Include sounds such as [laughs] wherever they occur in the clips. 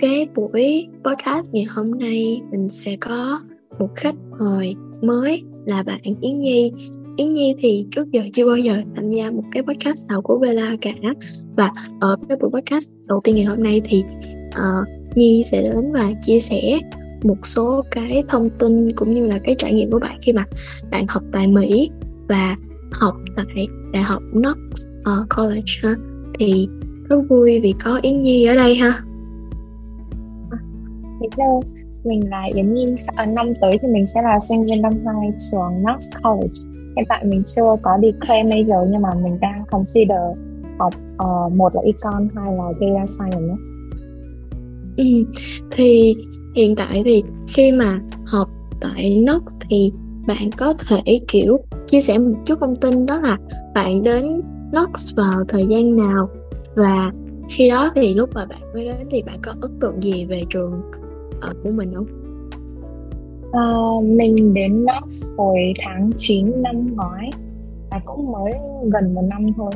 cái buổi podcast ngày hôm nay mình sẽ có một khách mời mới là bạn Yến Nhi. Yến Nhi thì trước giờ chưa bao giờ tham gia một cái podcast nào của Bella cả. Và ở cái buổi podcast đầu tiên ngày hôm nay thì uh, Nhi sẽ đến và chia sẻ một số cái thông tin cũng như là cái trải nghiệm của bạn khi mà bạn học tại Mỹ và học tại đại học Knox uh, College ha. Thì rất vui vì có Yến Nhi ở đây ha. Hello, mình là Yến Nhi. À, năm tới thì mình sẽ là sinh viên năm 2 trường Knox College. Hiện tại mình chưa có declare major nhưng mà mình đang consider học uh, một là econ, hai là data science. Ừ, thì hiện tại thì khi mà học tại Knox thì bạn có thể kiểu chia sẻ một chút thông tin đó là bạn đến Knox vào thời gian nào và khi đó thì lúc mà bạn mới đến thì bạn có ấn tượng gì về trường ở của mình không? Uh, mình đến nó hồi tháng 9 năm ngoái và cũng mới gần một năm thôi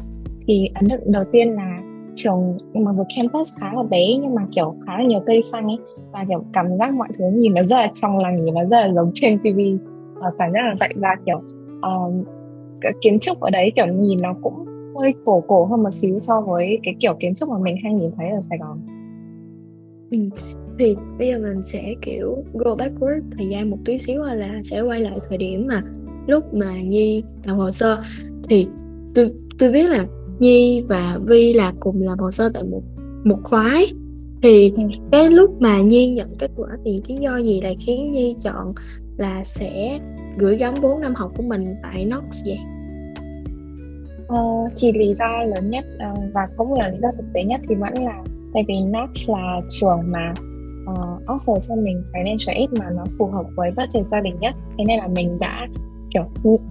thì ấn tượng đầu tiên là trường mặc dù campus khá là bé nhưng mà kiểu khá là nhiều cây xanh ấy và kiểu cảm giác mọi thứ nhìn nó rất là trong lành nhìn nó rất là giống trên TV và cảm giác là vậy và kiểu uh, kiến trúc ở đấy kiểu nhìn nó cũng hơi cổ cổ hơn một xíu so với cái kiểu kiến trúc mà mình hay nhìn thấy ở Sài Gòn. Ừ thì bây giờ mình sẽ kiểu go backward thời gian một tí xíu hay là sẽ quay lại thời điểm mà lúc mà Nhi làm hồ sơ thì tôi tôi biết là Nhi và Vi là cùng làm hồ sơ tại một một khoái thì ừ. cái lúc mà Nhi nhận kết quả thì lý do gì lại khiến Nhi chọn là sẽ gửi gắm 4 năm học của mình tại Knox vậy? Ờ, thì lý do lớn nhất uh, và cũng là lý do thực tế nhất thì vẫn là tại vì Knox là trường mà uh, offer cho mình financial aid mà nó phù hợp với budget gia đình nhất. Thế nên là mình đã kiểu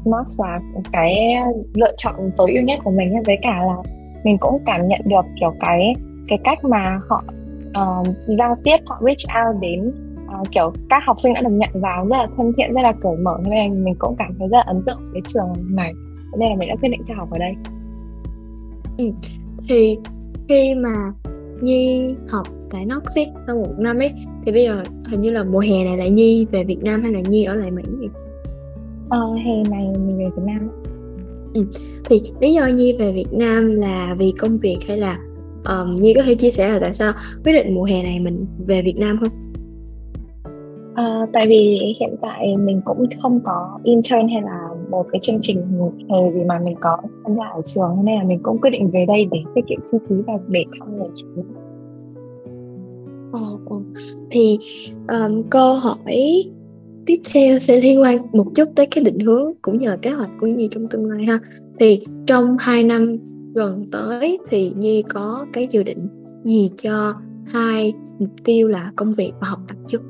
mất là cái lựa chọn tối ưu nhất của mình với cả là mình cũng cảm nhận được kiểu cái cái cách mà họ uh, giao tiếp họ reach out đến uh, kiểu các học sinh đã được nhận vào rất là thân thiện rất là cởi mở. Nên mình cũng cảm thấy rất là ấn tượng với trường này. Nên là mình đã quyết định cho học ở đây. Ừ. thì khi mà Nhi học tại Noxic sau một năm ấy thì bây giờ hình như là mùa hè này là Nhi về Việt Nam hay là Nhi ở lại Mỹ vậy? Ờ, hè này mình về Việt Nam ừ. Thì lý do Nhi về Việt Nam là vì công việc hay là um, Nhi có thể chia sẻ là tại sao quyết định mùa hè này mình về Việt Nam không? À, tại vì hiện tại mình cũng không có intern hay là một cái chương trình hè gì mà mình có tham gia ở trường nên là mình cũng quyết định về đây để tiết kiệm chi phí và để thăm người chú thì um, câu hỏi tiếp theo sẽ liên quan một chút tới cái định hướng cũng nhờ kế hoạch của Nhi trong tương lai ha. Thì trong 2 năm gần tới thì Nhi có cái dự định gì cho hai mục tiêu là công việc và học tập trước?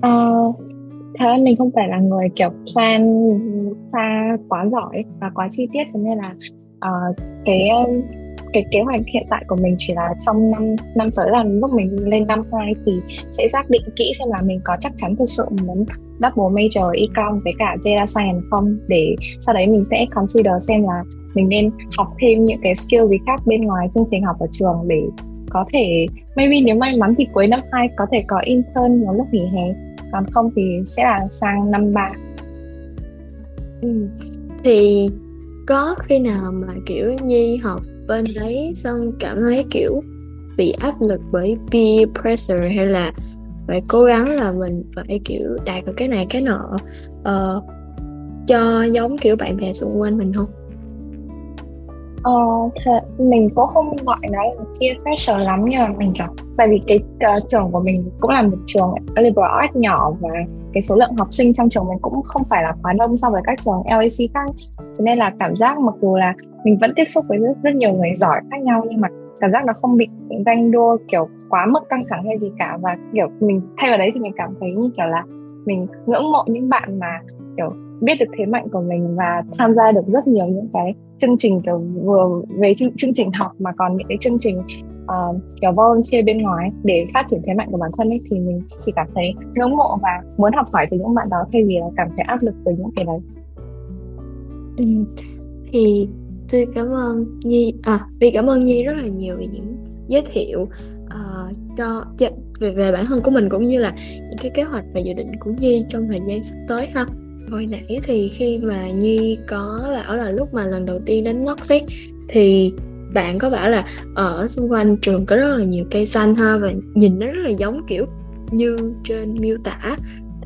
Ờ, uh, thế mình không phải là người kiểu plan xa quá giỏi và quá chi tiết cho nên là uh, cái cái kế hoạch hiện tại của mình chỉ là trong năm năm tới là lúc mình lên năm hai thì sẽ xác định kỹ xem là mình có chắc chắn thực sự muốn double major econ với cả data science không để sau đấy mình sẽ consider xem là mình nên học thêm những cái skill gì khác bên ngoài chương trình học ở trường để có thể, maybe nếu may mắn thì cuối năm 2 có thể có intern một lúc nghỉ hè, còn không thì sẽ là sang năm 3 ừ. thì có khi nào mà, kiểu, nhi học bên đấy xong cảm thấy kiểu bị áp lực bởi peer pressure hay là phải cố gắng là mình phải kiểu đạt được cái này cái nọ uh, cho giống kiểu bạn bè xung quanh mình không? Ờ, th- mình cũng không gọi nó là peer pressure lắm nhưng mà mình kiểu tại vì cái uh, trường của mình cũng là một trường liberal arts nhỏ và cái số lượng học sinh trong trường mình cũng không phải là quá đông so với các trường LAC khác. Thế nên là cảm giác mặc dù là mình vẫn tiếp xúc với rất, rất nhiều người giỏi khác nhau nhưng mà cảm giác nó không bị ganh đua kiểu quá mức căng thẳng hay gì cả. Và kiểu mình thay vào đấy thì mình cảm thấy như kiểu là mình ngưỡng mộ những bạn mà kiểu biết được thế mạnh của mình và tham gia được rất nhiều những cái chương trình kiểu vừa về chương, chương trình học mà còn những cái chương trình uh, kiểu volunteer bên ngoài để phát triển thế mạnh của bản thân ấy thì mình chỉ cảm thấy ngưỡng mộ và muốn học hỏi từ những bạn đó thay vì là cảm thấy áp lực từ những cái đấy ừ. thì tôi cảm ơn nhi à vì cảm ơn nhi rất là nhiều về những giới thiệu uh, cho về, về bản thân của mình cũng như là những cái kế hoạch và dự định của nhi trong thời gian sắp tới ha hồi nãy thì khi mà nhi có bảo là lúc mà lần đầu tiên đến Nox thì bạn có bảo là ở xung quanh trường có rất là nhiều cây xanh ha và nhìn nó rất là giống kiểu như trên miêu tả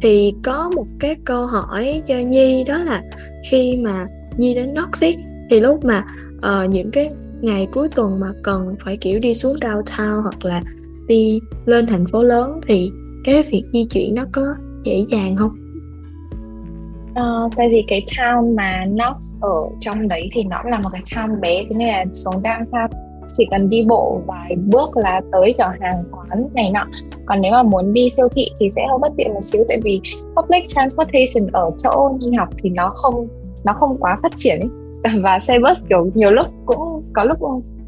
thì có một cái câu hỏi cho Nhi đó là khi mà Nhi đến Nox thì lúc mà uh, những cái ngày cuối tuần mà cần phải kiểu đi xuống downtown hoặc là đi lên thành phố lớn thì cái việc di chuyển nó có dễ dàng không? Uh, tại vì cái town mà nó ở trong đấy thì nó là một cái town bé thế nên là xuống downtown chỉ cần đi bộ vài bước là tới cửa hàng quán này nọ còn nếu mà muốn đi siêu thị thì sẽ hơi bất tiện một xíu tại vì public transportation ở chỗ đi học thì nó không nó không quá phát triển ấy. [laughs] và xe bus kiểu nhiều lúc cũng có lúc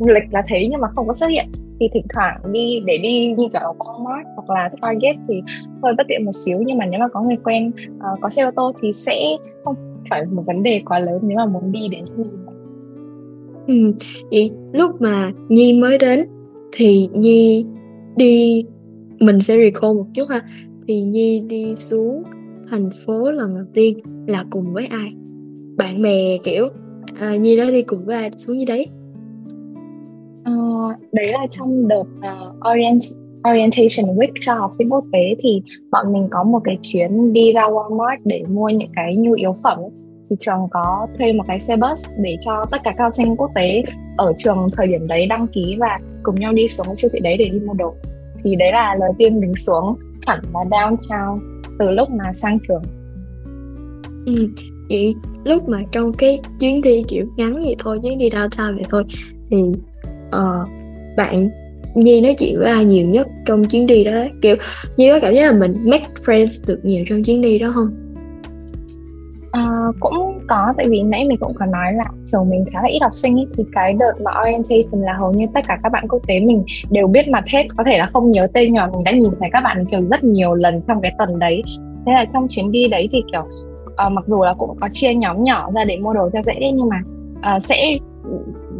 lịch là thấy nhưng mà không có xuất hiện. Thì thỉnh thoảng đi để đi như kiểu Walmart hoặc là Target thì hơi bất tiện một xíu. Nhưng mà nếu mà có người quen uh, có xe ô tô thì sẽ không phải một vấn đề quá lớn nếu mà muốn đi đến những ừ. Vậy lúc mà Nhi mới đến thì Nhi đi mình sẽ recall một chút ha. Thì Nhi đi xuống thành phố lần đầu tiên là cùng với ai? Bạn bè kiểu à, Nhi đã đi cùng với ai? Xuống như đấy. Uh, đấy là trong đợt uh, orient orientation week cho học sinh quốc tế thì bọn mình có một cái chuyến đi ra Walmart để mua những cái nhu yếu phẩm. Thì trường có thuê một cái xe bus để cho tất cả các học sinh quốc tế ở trường thời điểm đấy đăng ký và cùng nhau đi xuống cái siêu thị đấy để đi mua đồ. Thì đấy là lời tiên mình xuống hẳn là downtown từ lúc mà sang trường. Ừ, vậy lúc mà trong cái chuyến đi kiểu ngắn vậy thôi chuyến đi downtown vậy thôi thì uh, bạn Nhi nói chuyện với ai nhiều nhất trong chuyến đi đó đấy? Kiểu Nhi có cảm giác là mình make friends được nhiều trong chuyến đi đó không? Uh, cũng có tại vì nãy mình cũng có nói là trường mình khá là ít học sinh ấy, thì cái đợt mà orientation là hầu như tất cả các bạn quốc tế mình đều biết mặt hết. Có thể là không nhớ tên nhỏ mình đã nhìn thấy các bạn kiểu rất nhiều lần trong cái tuần đấy. Thế là trong chuyến đi đấy thì kiểu uh, mặc dù là cũng có chia nhóm nhỏ ra để mua đồ cho dễ nhưng mà uh, sẽ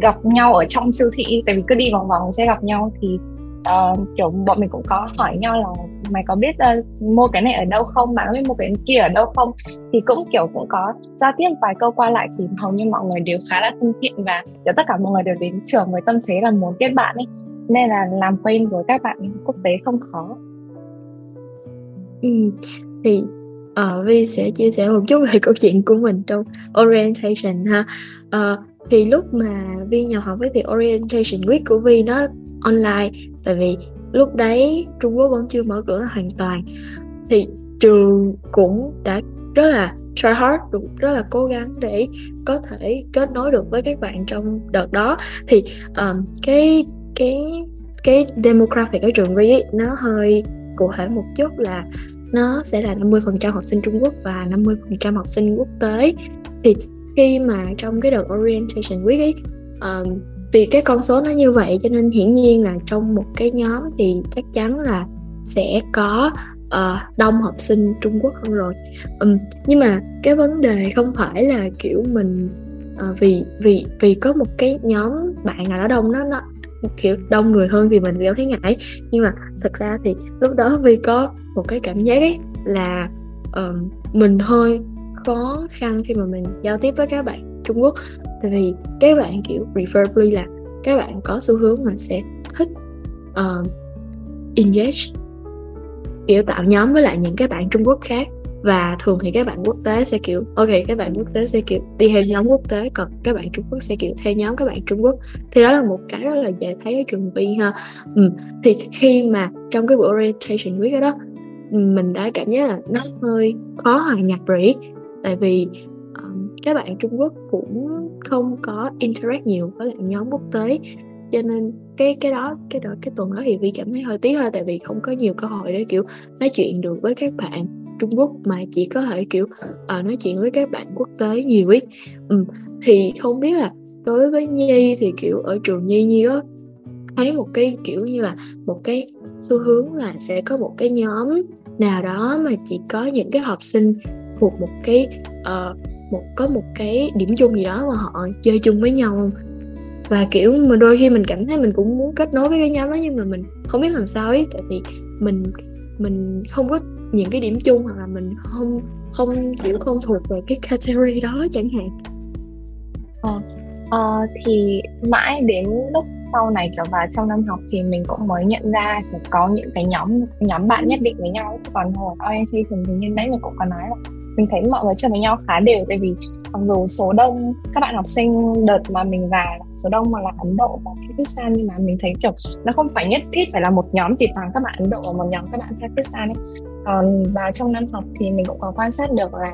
gặp nhau ở trong siêu thị tại vì cứ đi vòng vòng sẽ gặp nhau thì uh, kiểu bọn mình cũng có hỏi nhau là mày có biết uh, mua cái này ở đâu không? Bạn có biết mua cái kia ở đâu không? Thì cũng kiểu cũng có giao tiếp vài câu qua lại thì hầu như mọi người đều khá là thân thiện và kiểu tất cả mọi người đều đến trường với tâm thế là muốn kết bạn ấy. Nên là làm quen với các bạn quốc tế không khó. Ừ. thì uh, Vi sẽ chia sẻ một chút về [laughs] câu chuyện của mình trong orientation ha. Uh, thì lúc mà Vi nhập học với việc orientation week của Vi nó online tại vì lúc đấy Trung Quốc vẫn chưa mở cửa hoàn toàn thì trường cũng đã rất là try hard rất là cố gắng để có thể kết nối được với các bạn trong đợt đó. Thì um, cái cái cái demographic ở trường Vi nó hơi cụ thể một chút là nó sẽ là 50% học sinh Trung Quốc và 50% học sinh quốc tế. Thì khi mà trong cái đợt orientation week ấy um, vì cái con số nó như vậy cho nên hiển nhiên là trong một cái nhóm thì chắc chắn là sẽ có uh, đông học sinh Trung Quốc hơn rồi. Um, nhưng mà cái vấn đề không phải là kiểu mình uh, vì vì vì có một cái nhóm bạn nào đó đông nó nó kiểu đông người hơn thì mình cảm thấy ngại nhưng mà thật ra thì lúc đó vì có một cái cảm giác ấy là uh, mình hơi khó khăn khi mà mình giao tiếp với các bạn Trung Quốc. Tại vì các bạn kiểu preferably là các bạn có xu hướng mà sẽ thích uh, engage kiểu tạo nhóm với lại những cái bạn Trung Quốc khác. Và thường thì các bạn quốc tế sẽ kiểu ok các bạn quốc tế sẽ kiểu đi theo nhóm quốc tế còn các bạn Trung Quốc sẽ kiểu theo nhóm các bạn Trung Quốc. Thì đó là một cái rất là dễ thấy ở trường Vi ha. Ừ. thì khi mà trong cái buổi orientation week đó mình đã cảm giác là nó hơi khó hòa nhập rồi tại vì um, các bạn Trung Quốc cũng không có interact nhiều với lại nhóm quốc tế cho nên cái cái đó cái đó cái tuần đó thì vi cảm thấy hơi tiếc thôi tại vì không có nhiều cơ hội để kiểu nói chuyện được với các bạn Trung Quốc mà chỉ có thể kiểu uh, nói chuyện với các bạn quốc tế nhiều ít ừ. thì không biết là đối với Nhi thì kiểu ở trường Nhi Nhi có thấy một cái kiểu như là một cái xu hướng là sẽ có một cái nhóm nào đó mà chỉ có những cái học sinh thuộc một cái uh, một có một cái điểm chung gì đó mà họ chơi chung với nhau. Không và kiểu mà đôi khi mình cảm thấy mình cũng muốn kết nối với cái nhóm đó nhưng mà mình không biết làm sao ấy tại vì mình mình không có những cái điểm chung hoặc là mình không không kiểu không thuộc về cái category đó chẳng hạn. Ờ, ờ, thì mãi đến lúc sau này kiểu vào trong năm học thì mình cũng mới nhận ra có những cái nhóm nhóm bạn nhất định với nhau còn hồi orientation thì như nãy mình cũng có nói là mình thấy mọi người chơi với nhau khá đều tại vì mặc dù số đông các bạn học sinh đợt mà mình vào số đông mà là Ấn Độ và Pakistan nhưng mà mình thấy kiểu nó không phải nhất thiết phải là một nhóm thì toàn các bạn Ấn Độ và một nhóm các bạn Pakistan ấy. Còn và trong năm học thì mình cũng có quan sát được là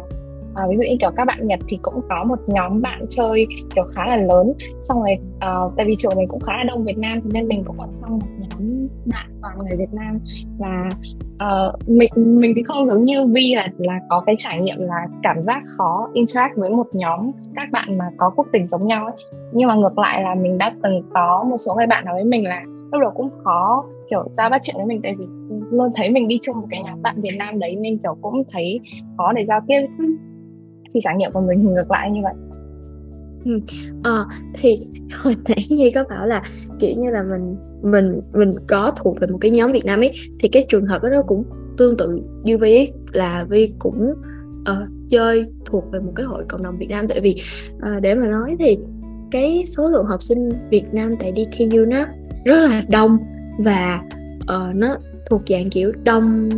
à, ví dụ như kiểu các bạn Nhật thì cũng có một nhóm bạn chơi kiểu khá là lớn. Xong rồi uh, tại vì trường mình cũng khá là đông Việt Nam thì nên mình cũng ở trong một nhóm bạn toàn người Việt Nam và uh, ờ, mình mình thì không giống như Vi là là có cái trải nghiệm là cảm giác khó interact với một nhóm các bạn mà có quốc tịch giống nhau ấy. nhưng mà ngược lại là mình đã từng có một số người bạn nói với mình là lúc đầu cũng khó kiểu ra bắt chuyện với mình tại vì luôn thấy mình đi chung một cái nhóm bạn Việt Nam đấy nên kiểu cũng thấy khó để giao tiếp thì trải nghiệm của mình ngược lại như vậy ừ. à, thì [laughs] hồi nãy Nhi có bảo là kiểu như là mình mình mình có thuộc về một cái nhóm Việt Nam ấy thì cái trường hợp đó nó cũng tương tự như Vi là Vi cũng uh, chơi thuộc về một cái hội cộng đồng Việt Nam tại vì uh, để mà nói thì cái số lượng học sinh Việt Nam tại dtu nó rất là đông và uh, nó thuộc dạng kiểu đông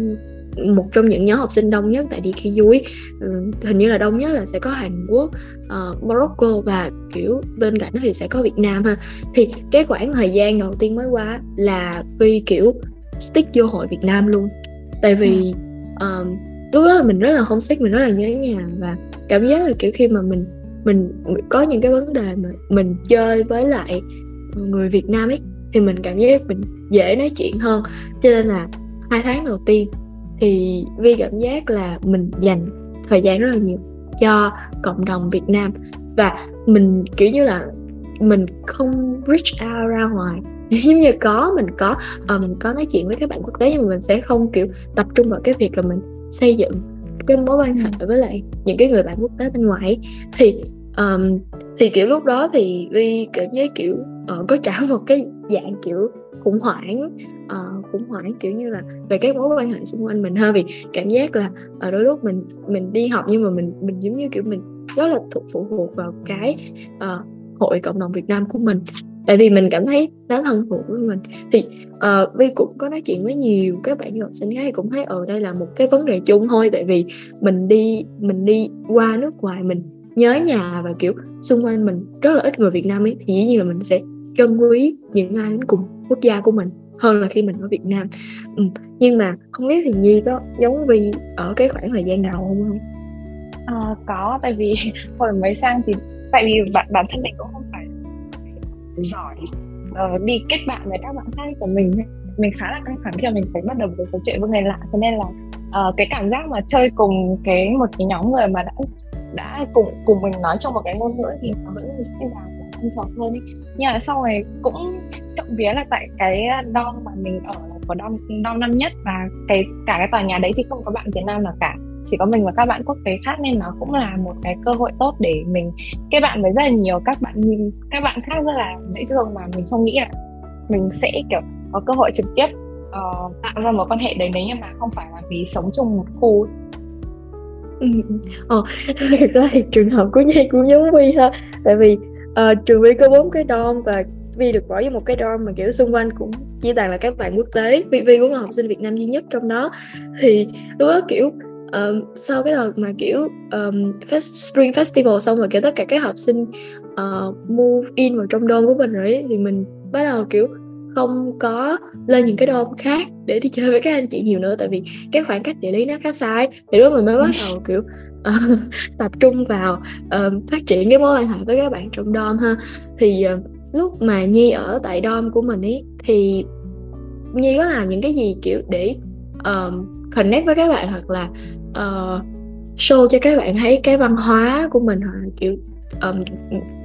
một trong những nhóm học sinh đông nhất tại DKU ấy, ừ, hình như là đông nhất là sẽ có Hàn Quốc, uh, Morocco và kiểu bên cạnh đó thì sẽ có Việt Nam ha. Thì cái khoảng thời gian đầu tiên mới qua là vì kiểu stick vô hội Việt Nam luôn. Tại vì um, lúc đó là mình rất là không stick mình rất là nhớ nhà và cảm giác là kiểu khi mà mình mình có những cái vấn đề mà mình chơi với lại người Việt Nam ấy thì mình cảm giác mình dễ nói chuyện hơn. Cho nên là hai tháng đầu tiên thì Vi cảm giác là mình dành thời gian rất là nhiều cho cộng đồng Việt Nam. Và mình kiểu như là mình không reach out ra ngoài. [laughs] Giống như có mình có uh, mình có nói chuyện với các bạn quốc tế nhưng mà mình sẽ không kiểu tập trung vào cái việc là mình xây dựng cái mối quan hệ với lại những cái người bạn quốc tế bên ngoài thì um, thì kiểu lúc đó thì vi cảm giác kiểu uh, có trả một cái dạng kiểu khủng hoảng uh, khủng hoảng kiểu như là về các mối quan hệ xung quanh mình hơn vì cảm giác là ở đôi lúc mình mình đi học nhưng mà mình mình giống như kiểu mình rất là thuộc phụ thuộc vào cái uh, hội cộng đồng Việt Nam của mình. Tại vì mình cảm thấy nó thân thuộc với mình. Thì uh, Vi cũng có nói chuyện với nhiều các bạn học sinh khác thì cũng thấy ở đây là một cái vấn đề chung thôi. Tại vì mình đi mình đi qua nước ngoài mình nhớ nhà và kiểu xung quanh mình rất là ít người Việt Nam ấy thì dĩ nhiên là mình sẽ trân quý những ai đến cùng quốc gia của mình hơn là khi mình ở Việt Nam ừ. nhưng mà không biết thì Nhi có giống Vi ở cái khoảng thời gian nào không không? À, có tại vì [laughs] hồi mới sang thì tại vì bản bản thân mình cũng không phải giỏi uh, đi kết bạn với các bạn khác của mình mình khá là căng thẳng khi mà mình phải bắt đầu với câu chuyện với người lạ cho nên là uh, cái cảm giác mà chơi cùng cái một cái nhóm người mà đã đã cùng cùng mình nói trong một cái ngôn ngữ thì nó vẫn dễ dàng thân thuộc hơn ấy. nhưng mà sau này cũng trọng vía là tại cái dom mà mình ở của dom dom năm nhất và cái cả cái tòa nhà đấy thì không có bạn Việt Nam nào cả chỉ có mình và các bạn quốc tế khác nên nó cũng là một cái cơ hội tốt để mình kết bạn với rất là nhiều các bạn các bạn khác rất là dễ thương mà mình không nghĩ là mình sẽ kiểu có cơ hội trực tiếp uh, tạo ra một quan hệ đấy nếu như mà không phải là vì sống chung một khu ừ. Ờ, thực ra thì trường hợp của Nhi cũng giống Vi ha Tại vì uh, trường Vi có bốn cái dorm và Vi được bỏ vô một cái dorm mà kiểu xung quanh cũng chỉ toàn là các bạn quốc tế. Vi Vi cũng là học sinh Việt Nam duy nhất trong đó. Thì lúc đó kiểu um, sau cái đợt mà kiểu um, fest, Spring Festival xong rồi kiểu tất cả các học sinh uh, move in vào trong dorm của mình rồi ấy, thì mình bắt đầu kiểu không có lên những cái dorm khác để đi chơi với các anh chị nhiều nữa. Tại vì cái khoảng cách địa lý nó khá sai thì lúc mình mới bắt đầu kiểu uh, [laughs] tập trung vào uh, phát triển cái mối quan hệ với các bạn trong dom ha thì uh, lúc mà nhi ở tại dom của mình ấy thì nhi có làm những cái gì kiểu để uh, connect với các bạn hoặc là uh, show cho các bạn thấy cái văn hóa của mình hoặc là kiểu um,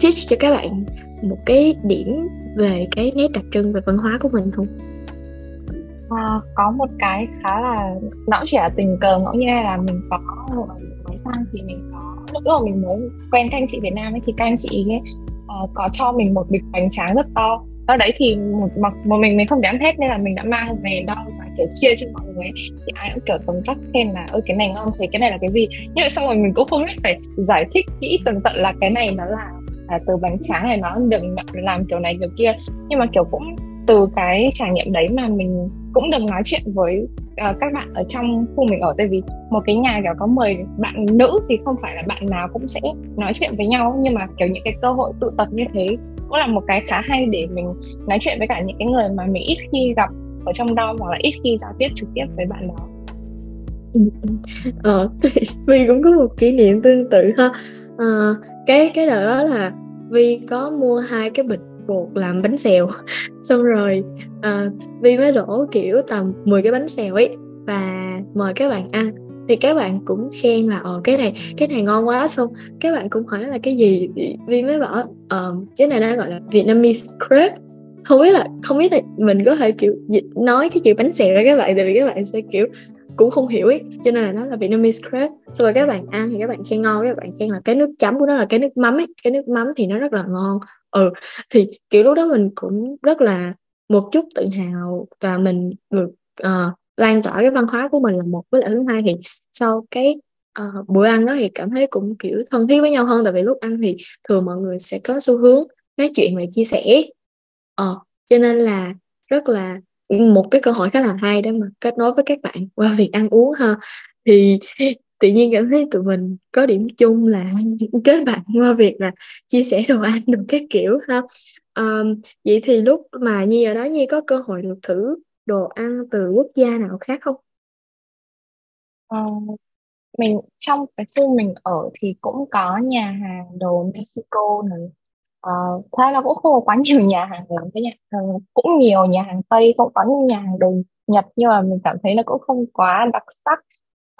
teach cho các bạn một cái điểm về cái nét đặc trưng về văn hóa của mình không? À, có một cái khá là nó chỉ là tình cờ ngẫu nhiên là mình có mới sang thì mình có lúc mà mình mới quen các anh chị Việt Nam ấy thì các anh chị ấy uh, ờ, có cho mình một bịch bánh tráng rất to. Đó đấy thì một mặc một mình mình không dám hết nên là mình đã mang về đo và kiểu chia cho mọi người thì ai cũng kiểu tấm tắc khen là ơi cái này ngon thì cái này là cái gì? Nhưng mà xong rồi mình cũng không biết phải giải thích kỹ tường tận là cái này nó là, là từ bánh tráng này nó được làm kiểu này kiểu kia. Nhưng mà kiểu cũng từ cái trải nghiệm đấy mà mình cũng được nói chuyện với uh, các bạn ở trong khu mình ở. Tại vì một cái nhà kiểu có 10 bạn nữ thì không phải là bạn nào cũng sẽ nói chuyện với nhau. Nhưng mà kiểu những cái cơ hội tụ tập như thế cũng là một cái khá hay để mình nói chuyện với cả những cái người mà mình ít khi gặp ở trong đo hoặc là ít khi giao tiếp trực tiếp với bạn đó. Ờ thì Vi cũng có một kỷ niệm tương tự ha. À, cái cái đó là Vi có mua hai cái bịch bột làm bánh xèo. [laughs] Xong rồi ờ, uh, Vi mới đổ kiểu tầm 10 cái bánh xèo ấy và mời các bạn ăn. Thì các bạn cũng khen là ờ cái này cái này ngon quá. Xong các bạn cũng hỏi là cái gì? Vi mới bảo ờ cái này nó gọi là Vietnamese crepe không biết là không biết là mình có thể kiểu dịch nói cái kiểu bánh xèo ra các bạn tại vì các bạn sẽ kiểu cũng không hiểu ấy cho nên là nó là Vietnamese crepe xong rồi các bạn ăn thì các bạn khen ngon các bạn khen là cái nước chấm của nó là cái nước mắm ấy. Cái nước mắm thì nó rất là ngon ừ thì kiểu lúc đó mình cũng rất là một chút tự hào và mình được uh, lan tỏa cái văn hóa của mình là một. Với lại thứ hai thì sau cái uh, bữa ăn đó thì cảm thấy cũng kiểu thân thiết với nhau hơn. Tại vì lúc ăn thì thường mọi người sẽ có xu hướng nói chuyện và chia sẻ. Ờ cho nên là rất là ừ, một cái cơ hội khá là hay để mà kết nối với các bạn qua việc ăn uống ha. Thì tự nhiên cảm thấy tụi mình có điểm chung là kết bạn qua việc là chia sẻ đồ ăn được các kiểu ha. Um, vậy thì lúc mà nhi ở đó nhi có cơ hội được thử đồ ăn từ quốc gia nào khác không? Uh, mình trong cái khu mình ở thì cũng có nhà hàng đồ Mexico này. Ờ, uh, thế là cũng không có quá nhiều nhà hàng lắm cái nhà hàng, cũng nhiều nhà hàng Tây cũng có những nhà hàng đồ Nhật nhưng mà mình cảm thấy nó cũng không quá đặc sắc.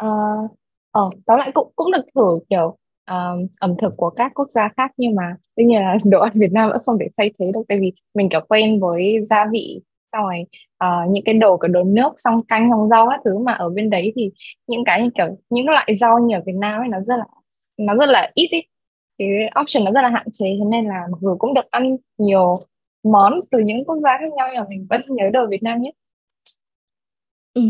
Uh, ờ tóm lại cũng cũng được thử kiểu um, ẩm thực của các quốc gia khác nhưng mà tuy nhiên là [laughs] đồ ăn Việt Nam vẫn không thể thay thế được. Tại vì mình kiểu quen với gia vị xong rồi uh, những cái đồ cái đồ nước xong canh xong rau các thứ mà ở bên đấy thì những cái như kiểu những loại rau như ở Việt Nam ấy nó rất là nó rất là ít ý cái option nó rất là hạn chế thế nên là mặc dù cũng được ăn nhiều món từ những quốc gia khác nhau nhưng mà mình vẫn nhớ đồ Việt Nam nhất. Ừ.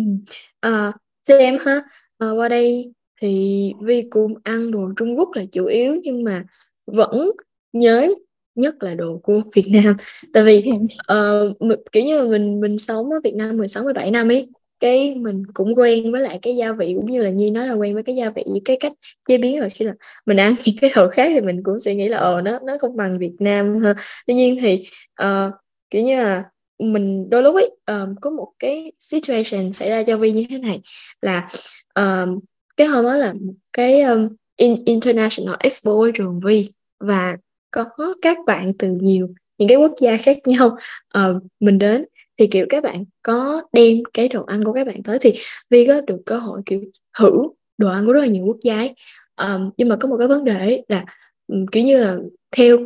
Ờ, à, xem ha. À, qua đây thì Vi cũng ăn đồ Trung Quốc là chủ yếu nhưng mà vẫn nhớ nhất là đồ của [laughs] Việt Nam. Tại vì [laughs] uh, kiểu như mình mình sống ở Việt Nam 16 17 năm ấy cái mình cũng quen với lại cái gia vị cũng như là Nhi nói là quen với cái gia vị cái cách chế biến rồi khi là mình ăn những cái đồ khác thì mình cũng sẽ nghĩ là ờ nó nó không bằng Việt Nam ha tuy nhiên thì uh, kiểu như là mình đôi lúc ấy um, có một cái situation xảy ra cho Vi như thế này là um, cái hôm đó là một cái um, in, international expo ở trường Vi và có các bạn từ nhiều những cái quốc gia khác nhau uh, mình đến thì kiểu các bạn có đem cái đồ ăn của các bạn tới thì Vi có được cơ hội kiểu thử đồ ăn của rất là nhiều quốc gia ấy. Um, nhưng mà có một cái vấn đề là um, kiểu như là theo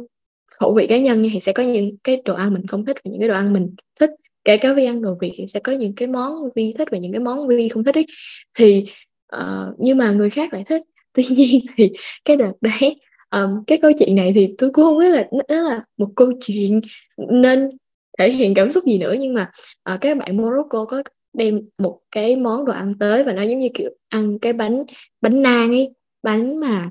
khẩu vị cá nhân thì sẽ có những cái đồ ăn mình không thích và những cái đồ ăn mình thích kể cả vi ăn đồ việt thì sẽ có những cái món vi thích và những cái món vi không thích ấy. thì uh, nhưng mà người khác lại thích. [laughs] Tuy nhiên thì cái đợt đấy um, cái câu chuyện này thì tôi cũng không biết là nó là một câu chuyện nên thể hiện cảm xúc gì nữa. Nhưng mà ờ, uh, các bạn Morocco có đem một cái món đồ ăn tới và nó giống như kiểu ăn cái bánh bánh nang ấy bánh mà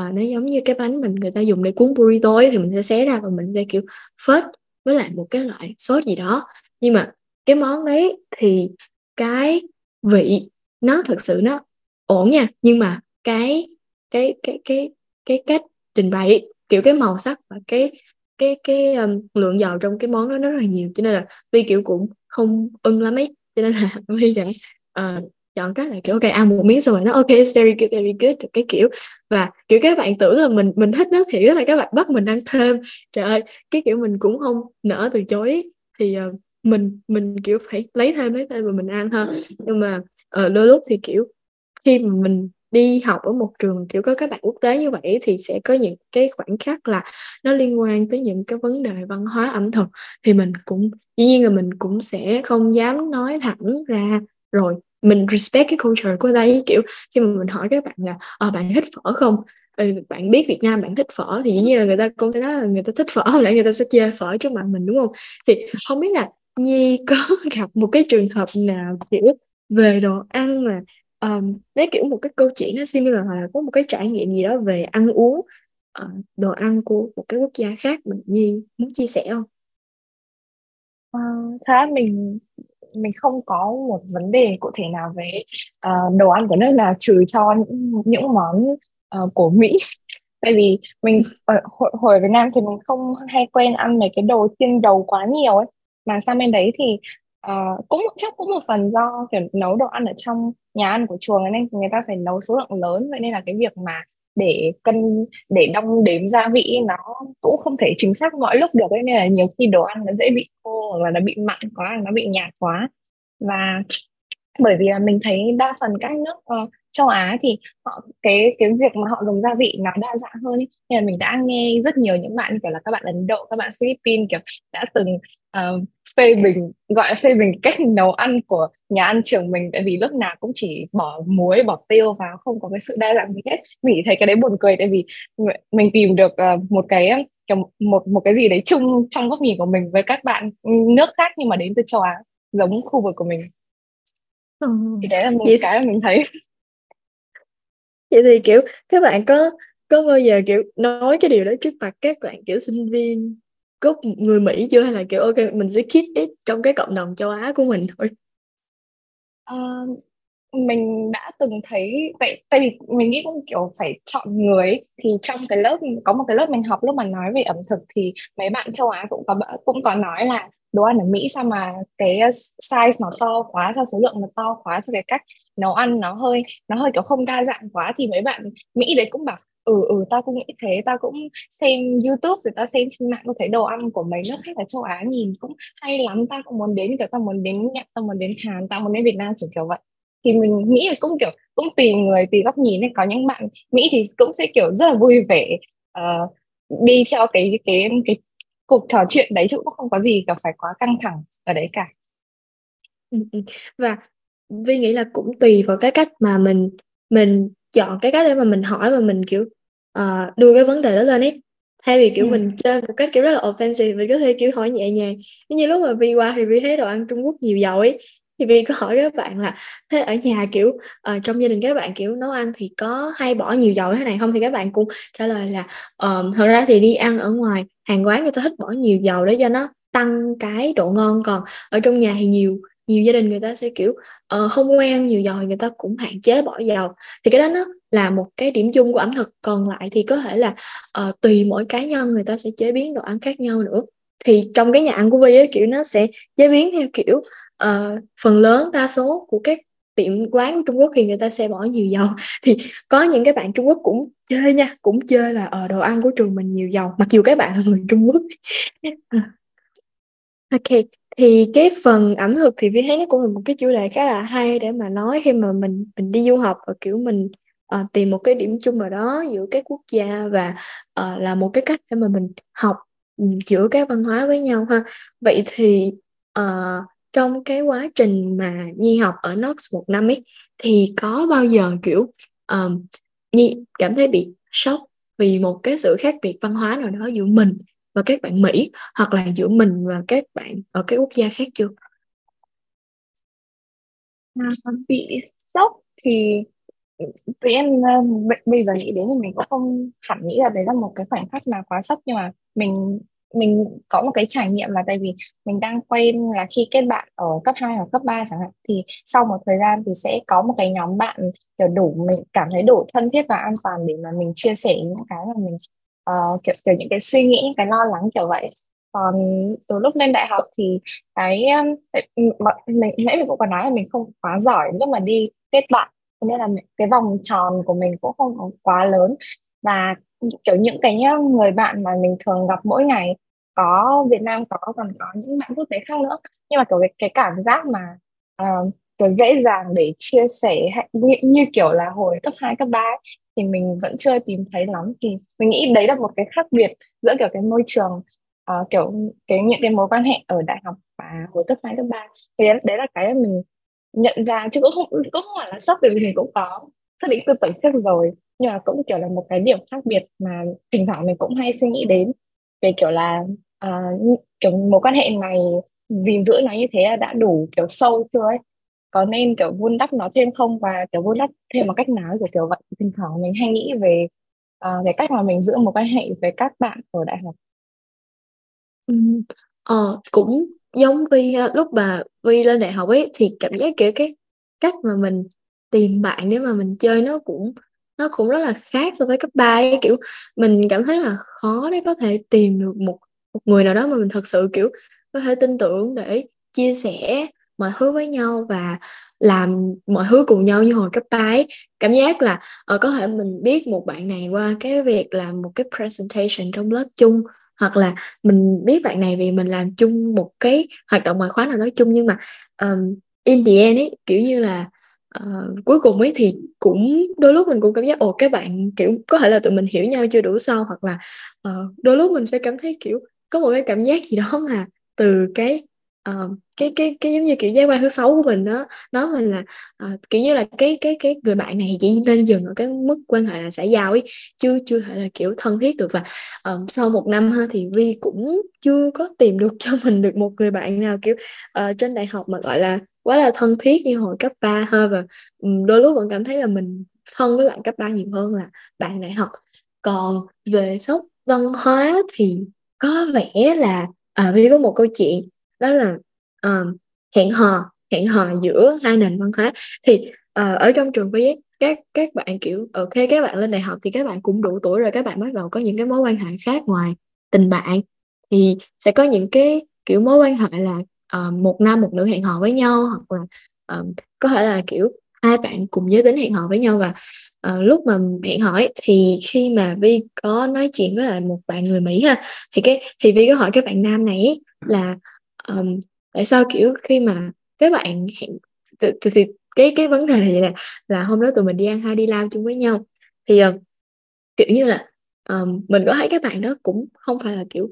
uh, nó giống như cái bánh mình người ta dùng để cuốn burrito ấy, thì mình sẽ xé ra và mình sẽ kiểu phết với lại một cái loại sốt gì đó. Nhưng mà cái món đấy thì cái vị nó thực sự nó ổn nha nhưng mà cái cái cái cái cái cách trình bày kiểu cái màu sắc và cái cái cái um, lượng dầu trong cái món đó nó rất là nhiều cho nên là vi kiểu cũng không ưng lắm ấy cho nên là [laughs] vi đã uh, ờ, chọn cách là kiểu ok ăn một miếng xong rồi nó ok it's very good very good cái kiểu. Và kiểu các bạn tưởng là mình mình thích nó thì là các bạn bắt mình ăn thêm. Trời ơi cái kiểu mình cũng không nỡ từ chối thì uh, mình mình kiểu phải lấy thêm lấy thêm và mình ăn hơn nhưng mà uh, đôi lúc thì kiểu khi mà mình đi học ở một trường kiểu có các bạn quốc tế như vậy thì sẽ có những cái khoảnh khắc là nó liên quan tới những cái vấn đề văn hóa ẩm thực. Thì mình cũng dĩ nhiên là mình cũng sẽ không dám nói thẳng ra. Rồi mình respect cái culture của đây. Kiểu khi mà mình hỏi các bạn là ờ bạn thích phở không? Ừ, bạn biết Việt Nam bạn thích phở thì dĩ nhiên là người ta cũng sẽ nói là người ta thích phở lại người ta sẽ chê phở trước mặt mình đúng không? Thì không biết là Nhi có [laughs] gặp một cái trường hợp nào kiểu về đồ ăn mà um, nếu kiểu một cái câu chuyện nó similar hoặc là có một cái trải nghiệm gì đó về ăn uống uh, đồ ăn của một cái quốc gia khác mình Nhi muốn chia sẻ không? Ờ, uh, thế mình mình không có một vấn đề cụ thể nào về uh, đồ ăn của nước nào trừ cho những những món uh, của Mỹ [laughs] tại vì mình ở hồi, hồi ở Việt Nam thì mình không hay quen ăn mấy cái đồ chiên dầu quá nhiều ấy mà sang bên đấy thì uh, cũng chắc cũng một phần do kiểu nấu đồ ăn ở trong nhà ăn của trường nên người ta phải nấu số lượng lớn vậy nên là cái việc mà để cân để đong đếm gia vị nó cũng không thể chính xác mọi lúc được ấy nên là nhiều khi đồ ăn nó dễ bị khô hoặc là nó bị mặn quá nó bị nhạt quá và bởi vì là mình thấy đa phần các nước uh, châu Á thì họ cái cái việc mà họ dùng gia vị nó đa dạng hơn ấy. nên là mình đã nghe rất nhiều những bạn kiểu là các bạn Ấn Độ các bạn Philippines kiểu đã từng uh, phê bình gọi là phê bình cách nấu ăn của nhà ăn trường mình tại vì lúc nào cũng chỉ bỏ muối bỏ tiêu vào không có cái sự đa dạng gì hết. Mình thấy cái đấy buồn cười tại vì mình tìm được uh, một cái kiểu một một cái gì đấy chung trong góc nhìn của mình với các bạn nước khác nhưng mà đến từ châu Á giống khu vực của mình. Ừ. thì đấy là một vậy... cái mà mình thấy. [laughs] Vậy thì kiểu các bạn có có bao giờ kiểu nói cái điều đó trước mặt các bạn kiểu sinh viên gốc người Mỹ chưa? Hay là kiểu ok mình sẽ keep it trong cái cộng đồng châu Á của mình thôi? Uh, mình đã từng thấy vậy tại vì mình nghĩ cũng kiểu phải chọn người thì trong cái lớp có một cái lớp mình học lúc mà nói về ẩm thực thì mấy bạn châu Á cũng có cũng có nói là đồ ăn ở Mỹ sao mà cái size nó to quá sao số lượng nó to quá thì cái cách nấu ăn nó hơi nó hơi kiểu không đa dạng quá. Thì mấy bạn Mỹ đấy cũng bảo ừ ừ tao cũng nghĩ thế. Tao cũng xem YouTube rồi tao xem trên mạng tao thấy đồ ăn của mấy nước khác ở châu Á nhìn cũng hay lắm. Tao cũng muốn đến kiểu tao muốn đến Nhật tao muốn đến Hàn tao muốn đến Việt Nam kiểu kiểu vậy. Thì mình nghĩ là cũng kiểu cũng tùy người tùy góc nhìn ấy. Có những bạn Mỹ thì cũng sẽ kiểu rất là vui vẻ uh, đi theo cái cái cái cuộc trò chuyện đấy chứ cũng không có gì cả phải quá căng thẳng ở đấy cả. Ừ, ừ. Và Vi nghĩ là cũng tùy vào cái cách mà mình mình chọn cái cách để mà mình hỏi và mình kiểu uh, đưa cái vấn đề đó lên ấy. Thay vì kiểu ừ. mình chơi một cách kiểu rất là offensive mình có thể kiểu hỏi nhẹ nhàng. Như lúc mà Vi qua thì Vi thấy đồ ăn Trung Quốc nhiều dầu ấy thì Vi có hỏi các bạn là thế ở nhà kiểu uh, trong gia đình các bạn kiểu nấu ăn thì có hay bỏ nhiều dầu thế này không? Thì các bạn cũng trả lời là um, thật ra thì đi ăn ở ngoài hàng quán người ta thích bỏ nhiều dầu để cho nó tăng cái độ ngon còn ở trong nhà thì nhiều nhiều gia đình người ta sẽ kiểu uh, không quen nhiều dầu người ta cũng hạn chế bỏ dầu. Thì cái đó nó là một cái điểm chung của ẩm thực. Còn lại thì có thể là uh, tùy mỗi cá nhân người ta sẽ chế biến đồ ăn khác nhau nữa. Thì trong cái nhà ăn của Vi ấy, kiểu nó sẽ chế biến theo kiểu uh, phần lớn đa số của các tiệm quán của Trung Quốc thì người ta sẽ bỏ nhiều dầu. [laughs] Thì có những cái bạn Trung Quốc cũng chơi nha cũng chơi là ở đồ ăn của trường mình nhiều dầu mặc dù các bạn là người Trung Quốc. [laughs] Ok thì cái phần ẩm thực thì Vi thấy nó cũng là một cái chủ đề khá là hay để mà nói khi mà mình mình đi du học và kiểu mình uh, tìm một cái điểm chung nào đó giữa các quốc gia và uh, là một cái cách để mà mình học ừ, giữa các văn hóa với nhau ha vậy thì uh, trong cái quá trình mà Nhi học ở Knox một năm ấy thì có bao giờ kiểu um, Nhi cảm thấy bị sốc vì một cái sự khác biệt văn hóa nào đó giữa mình và các bạn Mỹ hoặc là giữa mình và các bạn ở các quốc gia khác chưa? À, bị sốc thì tự nhiên ờ, b- bây giờ nghĩ đến thì mình cũng không hẳn nghĩ là đấy là một cái khoảnh khắc nào quá sốc nhưng mà mình mình có một cái trải nghiệm là tại vì mình đang quen là khi kết bạn ở cấp 2 hoặc cấp 3 chẳng hạn thì sau một thời gian thì sẽ có một cái nhóm bạn kiểu đủ mình cảm thấy đủ thân thiết và an toàn để mà mình chia sẻ những cái mà mình uh, kiểu kiểu những cái suy nghĩ những cái lo lắng kiểu vậy. Còn từ lúc lên đại học thì cái mình nãy mình cũng có nói là mình không quá giỏi lúc mà đi kết bạn nên là cái vòng tròn của mình cũng không có quá lớn. Và kiểu những cái ờ, người bạn mà mình thường gặp mỗi ngày có Việt Nam có còn có những bạn quốc tế khác nữa. Nhưng mà kiểu cái, cái cảm giác mà uh, kiểu dễ dàng để chia sẻ như, như kiểu là hồi cấp 2, cấp 3 thì mình vẫn chưa tìm thấy lắm. Thì mình nghĩ đấy là một cái khác biệt giữa kiểu cái môi trường uh, kiểu cái những cái mối quan hệ ở đại học và hồi cấp 2, cấp 3 thì đấy, đấy là cái mình nhận ra chứ cũng không cũng không phải là sốc bởi vì mình cũng có xác định tư tưởng trước rồi. Nhưng mà cũng kiểu là một cái điểm khác biệt mà thỉnh thoảng mình cũng hay suy nghĩ đến. Về kiểu là uh, kiểu mối quan hệ này gìn giữ nó như thế là đã đủ kiểu sâu chưa ấy? Có nên kiểu vun đắp nó thêm không? Và kiểu vun đắp thêm một cách nào kiểu kiểu vậy. Thỉnh thoảng mình hay nghĩ về ờ, uh, cái cách mà mình giữ một quan hệ với các bạn ở đại học. Ừ. ờ cũng giống Vi ờ, lúc mà Vi lên đại học ấy, thì cảm giác, kiểu, cái cách mà mình tìm bạn để mà mình chơi nó cũng nó cũng rất là khác so với cấp 3 ấy kiểu, mình cảm thấy là khó để có thể tìm được một một người nào đó mà mình thật sự, kiểu, có thể tin tưởng để chia sẻ mọi thứ với nhau và làm mọi thứ cùng nhau như hồi cấp 3 ấy. cảm giác là ở có thể mình biết một bạn này qua cái việc làm một cái presentation trong lớp chung hoặc là mình biết bạn này vì mình làm chung một cái hoạt động ngoại khóa nào đó chung nhưng mà um, in the end ấy kiểu như là uh, cuối cùng ấy thì cũng đôi lúc mình cũng cảm giác ồ các bạn kiểu có thể là tụi mình hiểu nhau chưa đủ sâu hoặc là uh, đôi lúc mình sẽ cảm thấy kiểu có một cái cảm giác gì đó mà từ cái uh, cái cái cái giống như kiểu giác quan thứ sáu của mình đó nó mình là uh, kiểu như là cái cái cái người bạn này chỉ nên dừng ở cái mức quan hệ là xã giao ấy chưa chưa thể là kiểu thân thiết được. Và um, sau một năm ha thì Vi cũng chưa có tìm được cho [laughs] mình được một người bạn nào kiểu uh, trên đại học mà gọi là quá là thân thiết như hồi cấp 3 ha. Và um, đôi lúc vẫn cảm thấy là mình thân với bạn cấp 3 nhiều hơn là bạn đại học. Còn về sốc văn hóa thì có vẻ là à, Vi có một câu chuyện đó là uh, hẹn hò hẹn hò giữa hai nền văn hóa. Thì uh, ở trong trường với các các bạn kiểu ok các bạn lên đại học thì các bạn cũng đủ tuổi rồi các bạn bắt đầu có những cái mối quan hệ khác ngoài tình bạn. Thì sẽ có những cái kiểu mối quan hệ là uh, một nam một nữ hẹn hò với nhau hoặc là uh, có thể là kiểu hai bạn cùng giới tính hẹn hò với nhau. Và uh, lúc mà hẹn hỏi thì khi mà Vi có nói chuyện với lại một bạn người Mỹ ha thì cái thì Vi có hỏi cái bạn nam này là um, tại sao kiểu khi mà các bạn hẹn thì, thì cái cái vấn đề này vậy nè là hôm đó tụi mình đi ăn hay đi lao chung với nhau. Thì um, kiểu như là um, mình có thấy các bạn đó cũng không phải là kiểu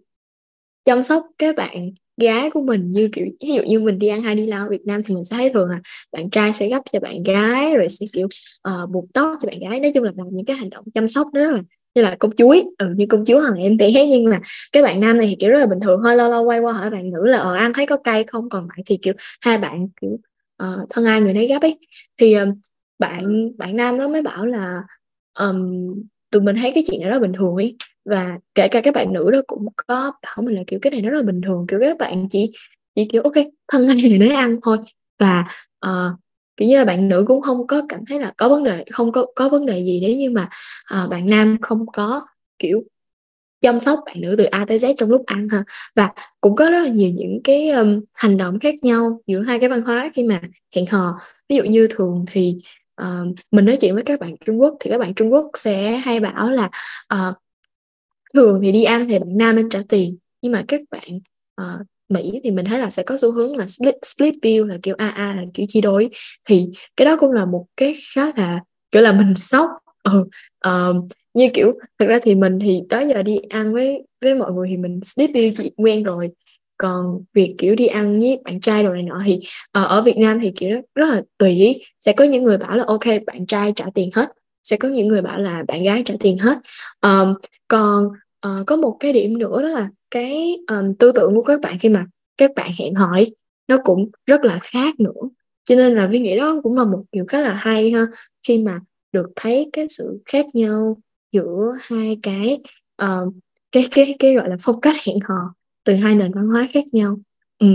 chăm sóc các bạn gái của mình như kiểu ví dụ như mình đi ăn hay đi lao ở Việt Nam thì mình sẽ thấy thường là bạn trai sẽ gấp cho bạn gái rồi sẽ kiểu uh, buộc tóc cho bạn gái. Nói chung là làm những cái hành động chăm sóc đó rất là như là công chuối. Ừ, như công chúa hoặc em bé. Nhưng mà cái bạn nam này thì kiểu rất là bình thường hơi lâu lâu quay qua hỏi bạn nữ là ờ ăn thấy có cay không? Còn bạn thì kiểu hai bạn kiểu uh, thân ai người nấy gấp ấy. Thì um, bạn bạn nam đó mới bảo là um, tụi mình thấy cái chuyện này rất bình thường ấy. Và kể cả các bạn nữ đó cũng có bảo mình là kiểu cái này nó rất là bình thường. Kiểu các bạn chỉ chỉ kiểu ok thân ai người nấy ăn thôi. Và uh, kiểu như là bạn nữ cũng không có cảm thấy là có vấn đề không có có vấn đề gì nếu như mà uh, bạn nam không có kiểu chăm sóc bạn nữ từ A tới Z trong lúc ăn ha. Và cũng có rất là nhiều những cái um, hành động khác nhau giữa hai cái văn hóa khi mà hẹn hò. Ví dụ như thường thì uh, mình nói chuyện với các bạn Trung Quốc thì các bạn Trung Quốc sẽ hay bảo là uh, thường thì đi ăn thì bạn nam nên trả tiền nhưng mà các bạn uh, Mỹ thì mình thấy là sẽ có xu hướng là split, split bill là kiểu AA là kiểu chia đôi thì cái đó cũng là một cái khá là kiểu là mình sốc. Ừ, uh, như kiểu thật ra thì mình thì đó giờ đi ăn với với mọi người thì mình split bill chị quen rồi. Còn việc kiểu đi ăn với bạn trai đồ này nọ thì uh, ở Việt Nam thì kiểu rất, rất là tùy. Sẽ có những người bảo là ok bạn trai trả tiền hết. Sẽ có những người bảo là bạn gái trả tiền hết. Um, còn uh, có một cái điểm nữa đó là cái um, tư tưởng của các bạn khi mà các bạn hẹn hỏi nó cũng rất là khác nữa cho nên là vi nghĩ đó cũng là một điều khá là hay ha khi mà được thấy cái sự khác nhau giữa hai cái uh, cái cái cái gọi là phong cách hẹn hò từ hai nền văn hóa khác nhau ừ.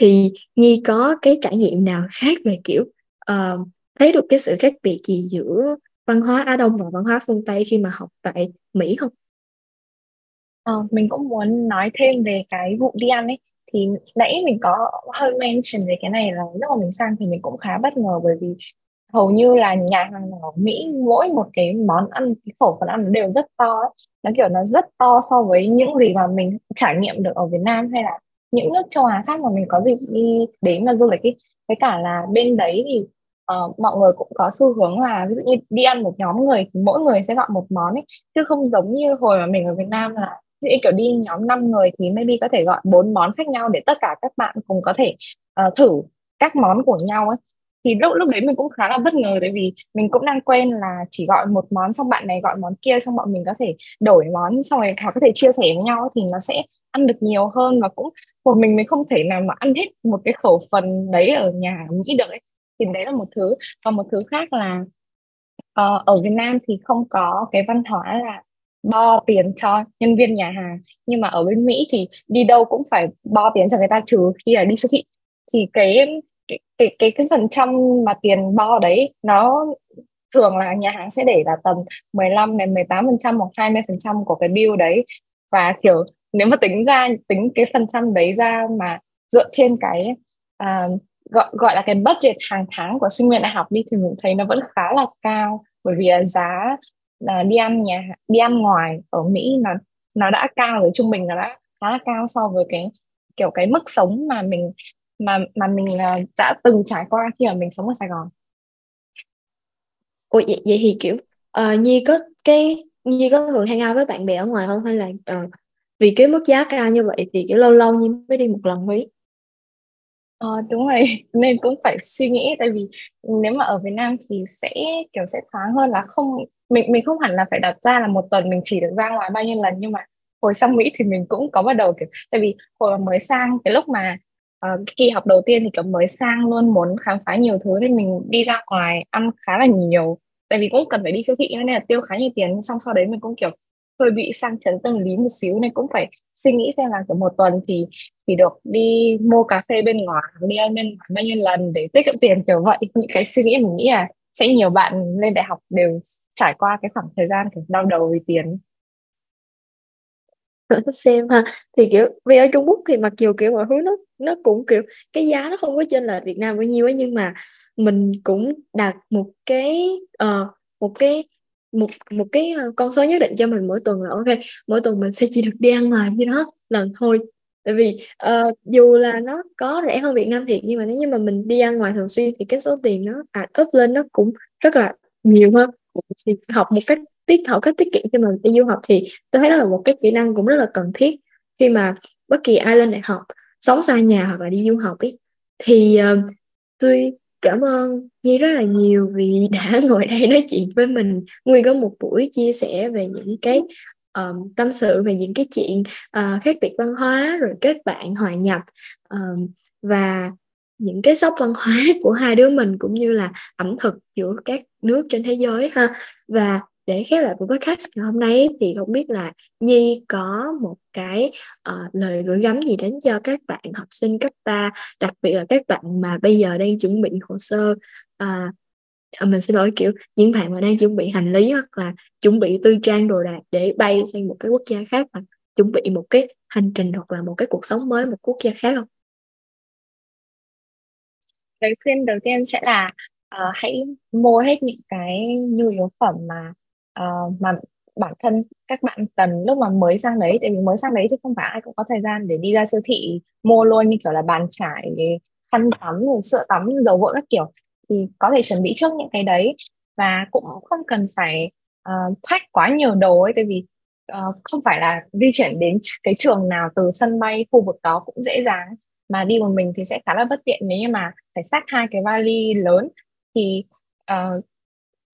thì nhi có cái trải nghiệm nào khác về kiểu uh, thấy được cái sự khác biệt gì giữa văn hóa Á Đông và văn hóa phương Tây khi mà học tại Mỹ không? Ờ, mình cũng muốn nói thêm về cái vụ đi ăn ấy. Thì nãy mình có hơi mention về cái này là lúc mà mình sang thì mình cũng khá bất ngờ bởi vì hầu như là nhà hàng ở Mỹ mỗi một cái món ăn cái khẩu phần ăn nó đều rất to ấy. nó kiểu nó rất to so với những gì mà mình trải nghiệm được ở Việt Nam hay là những nước châu Á khác mà mình có dịp đi đến mà du lịch ấy. Với cả là bên đấy thì uh, mọi người cũng có xu hướng là ví dụ như đi ăn một nhóm người thì mỗi người sẽ gọi một món ấy. Chứ không giống như hồi mà mình ở Việt Nam là dụ kiểu đi nhóm 5 người thì maybe có thể gọi bốn món khác nhau để tất cả các bạn cùng có thể uh, thử các món của nhau ấy. Thì lúc lúc đấy mình cũng khá là bất ngờ tại vì mình cũng đang quen là chỉ gọi một món xong bạn này gọi món kia xong bọn mình có thể đổi món xong rồi họ có thể chia sẻ với nhau thì nó sẽ ăn được nhiều hơn và cũng một mình mình không thể nào mà ăn hết một cái khẩu phần đấy ở nhà Mỹ được ấy. Thì đấy là một thứ. Còn một thứ khác là uh, ở Việt Nam thì không có cái văn hóa là bo tiền cho nhân viên nhà hàng. Nhưng mà ở bên Mỹ thì đi đâu cũng phải bo tiền cho người ta trừ khi là đi siêu thị. Thì cái cái cái cái, cái phần trăm mà tiền bo đấy nó thường là nhà hàng sẽ để là tầm 15 đến 18 phần trăm hoặc 20 phần trăm của cái bill đấy. Và kiểu nếu mà tính ra tính cái phần trăm đấy ra mà dựa trên cái uh, gọi gọi là cái budget hàng tháng của sinh viên đại học đi thì mình thấy nó vẫn khá là cao. Bởi vì là giá là đi ăn nhà đi ăn ngoài ở Mỹ nó nó đã cao rồi trung bình nó đã khá là cao so với cái kiểu cái mức sống mà mình mà mà mình uh, đã từng trải qua khi mà mình sống ở Sài Gòn. Ủa vậy, vậy thì kiểu uh, Nhi có cái Nhi có thường hang out với bạn bè ở ngoài không hay là uh, vì cái mức giá cao như vậy thì kiểu lâu lâu Nhi mới đi một lần Mỹ? Ờ, đúng rồi [laughs] nên cũng phải suy nghĩ tại vì nếu mà ở Việt Nam thì sẽ kiểu sẽ thoáng hơn là không mình mình không hẳn là phải đặt ra là một tuần mình chỉ được ra ngoài bao nhiêu lần nhưng mà hồi sang Mỹ thì mình cũng có bắt đầu kiểu tại vì hồi mà mới sang cái lúc mà uh, kỳ học đầu tiên thì kiểu mới sang luôn muốn khám phá nhiều thứ nên mình đi ra ngoài ăn khá là nhiều. Tại vì cũng cần phải đi siêu thị nên là tiêu khá nhiều tiền xong sau đấy mình cũng kiểu hơi bị sang chấn tâm lý một xíu nên cũng phải suy nghĩ xem là kiểu một tuần thì thì được đi mua cà phê bên ngoài đi ăn bên ngoài bao nhiêu lần để tiết kiệm tiền kiểu vậy. Những cái suy nghĩ mình nghĩ là sẽ nhiều bạn lên đại học đều trải qua cái khoảng thời gian kiểu đau đầu vì tiền. [laughs] Xem ha. Thì kiểu vì ở Trung Quốc thì mặc dù kiểu mọi thứ nó nó cũng kiểu cái giá nó không có trên là Việt Nam bao nhiêu ấy nhưng mà mình cũng đặt một cái uh, một cái một một cái ờ, con số nhất định cho mình mỗi tuần là ok mỗi tuần mình sẽ chỉ được đi ăn ngoài như đó lần thôi tại vì uh, dù là nó có rẻ hơn Việt Nam thiệt nhưng mà nếu như mà mình đi ăn ngoài thường xuyên thì cái số tiền nó add up lên nó cũng rất là nhiều hơn. Thì học một cách tiết học cách tiết kiệm cho mình đi du học thì tôi thấy đó là một cái kỹ năng cũng rất là cần thiết. Khi mà bất kỳ ai lên đại học sống xa nhà hoặc là đi du học ấy thì uh, tôi cảm ơn Nhi rất là nhiều vì [laughs] đã ngồi đây nói chuyện với mình. Nguyên có một buổi chia sẻ về những cái um, tâm sự về những cái chuyện uh, khác biệt văn hóa rồi kết bạn hòa nhập um, và những cái sốc văn hóa [laughs] của hai đứa mình cũng như là ẩm thực giữa các nước trên thế giới ha. Và để khép lại buổi podcast ngày hôm nay thì không biết là Nhi có một cái uh, lời gửi gắm gì đến cho các bạn học sinh cấp 3 đặc biệt là các bạn mà bây giờ đang chuẩn bị hồ sơ uh, Ờ, mình xin lỗi kiểu những bạn mà đang chuẩn bị hành lý hoặc là chuẩn bị tư trang đồ đạc để bay sang một cái quốc gia khác và chuẩn bị một cái hành trình hoặc là một cái cuộc sống mới một quốc gia khác không? Lời khuyên đầu tiên sẽ là uh, hãy mua hết những cái nhu yếu phẩm mà uh, mà bản thân các bạn cần lúc mà mới sang đấy tại vì mới sang đấy thì không phải ai cũng có thời gian để đi ra siêu thị mua luôn như kiểu là bàn chải khăn tắm sữa tắm dầu gội các kiểu thì có thể chuẩn bị trước những cái đấy và cũng không cần phải ờ, uh, pack quá nhiều đồ ấy tại vì uh, không phải là di chuyển đến cái trường nào từ sân bay khu vực đó cũng dễ dàng. Mà đi một mình thì sẽ khá là bất tiện nếu như mà phải xách hai cái vali lớn. Thì ờ, uh,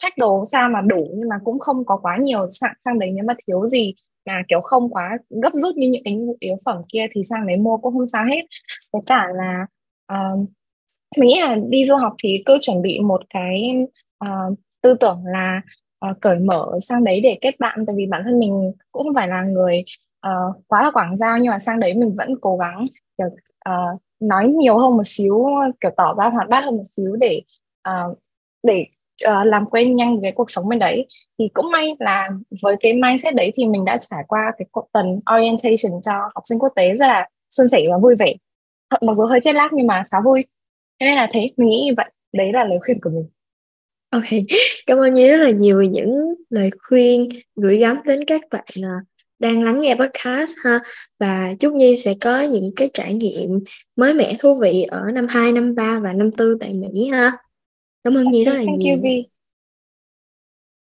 pack đồ sao mà đủ nhưng mà cũng không có quá nhiều sang, sang đấy nếu mà thiếu gì. Mà kiểu không quá gấp rút như những cái yếu phẩm kia thì sang đấy mua cũng không sao hết. Với cả là uh, mình nghĩ là đi du học thì cứ chuẩn bị một cái uh, tư tưởng là uh, cởi mở sang đấy để kết bạn. Tại vì bản thân mình cũng không phải là người uh, quá là quảng giao nhưng mà sang đấy mình vẫn cố gắng kiểu, uh, nói nhiều hơn một xíu kiểu tỏ ra hoạt bát hơn một xíu để uh, để uh, làm quen nhanh với cái cuộc sống bên đấy. Thì cũng may là với cái mindset đấy thì mình đã trải qua cái tuần orientation cho học sinh quốc tế rất là suôn sẻ và vui vẻ. Mặc dù hơi chết lác nhưng mà khá vui thế nên là thế mình nghĩ như vậy đấy là lời khuyên của mình Ok, cảm ơn Nhi rất là nhiều về những lời khuyên gửi gắm đến các bạn à, đang lắng nghe podcast ha và chúc Nhi sẽ có những cái trải nghiệm mới mẻ thú vị ở năm 2, năm 3 và năm 4 tại Mỹ ha. Cảm ơn Nhi rất là Thank nhiều. you.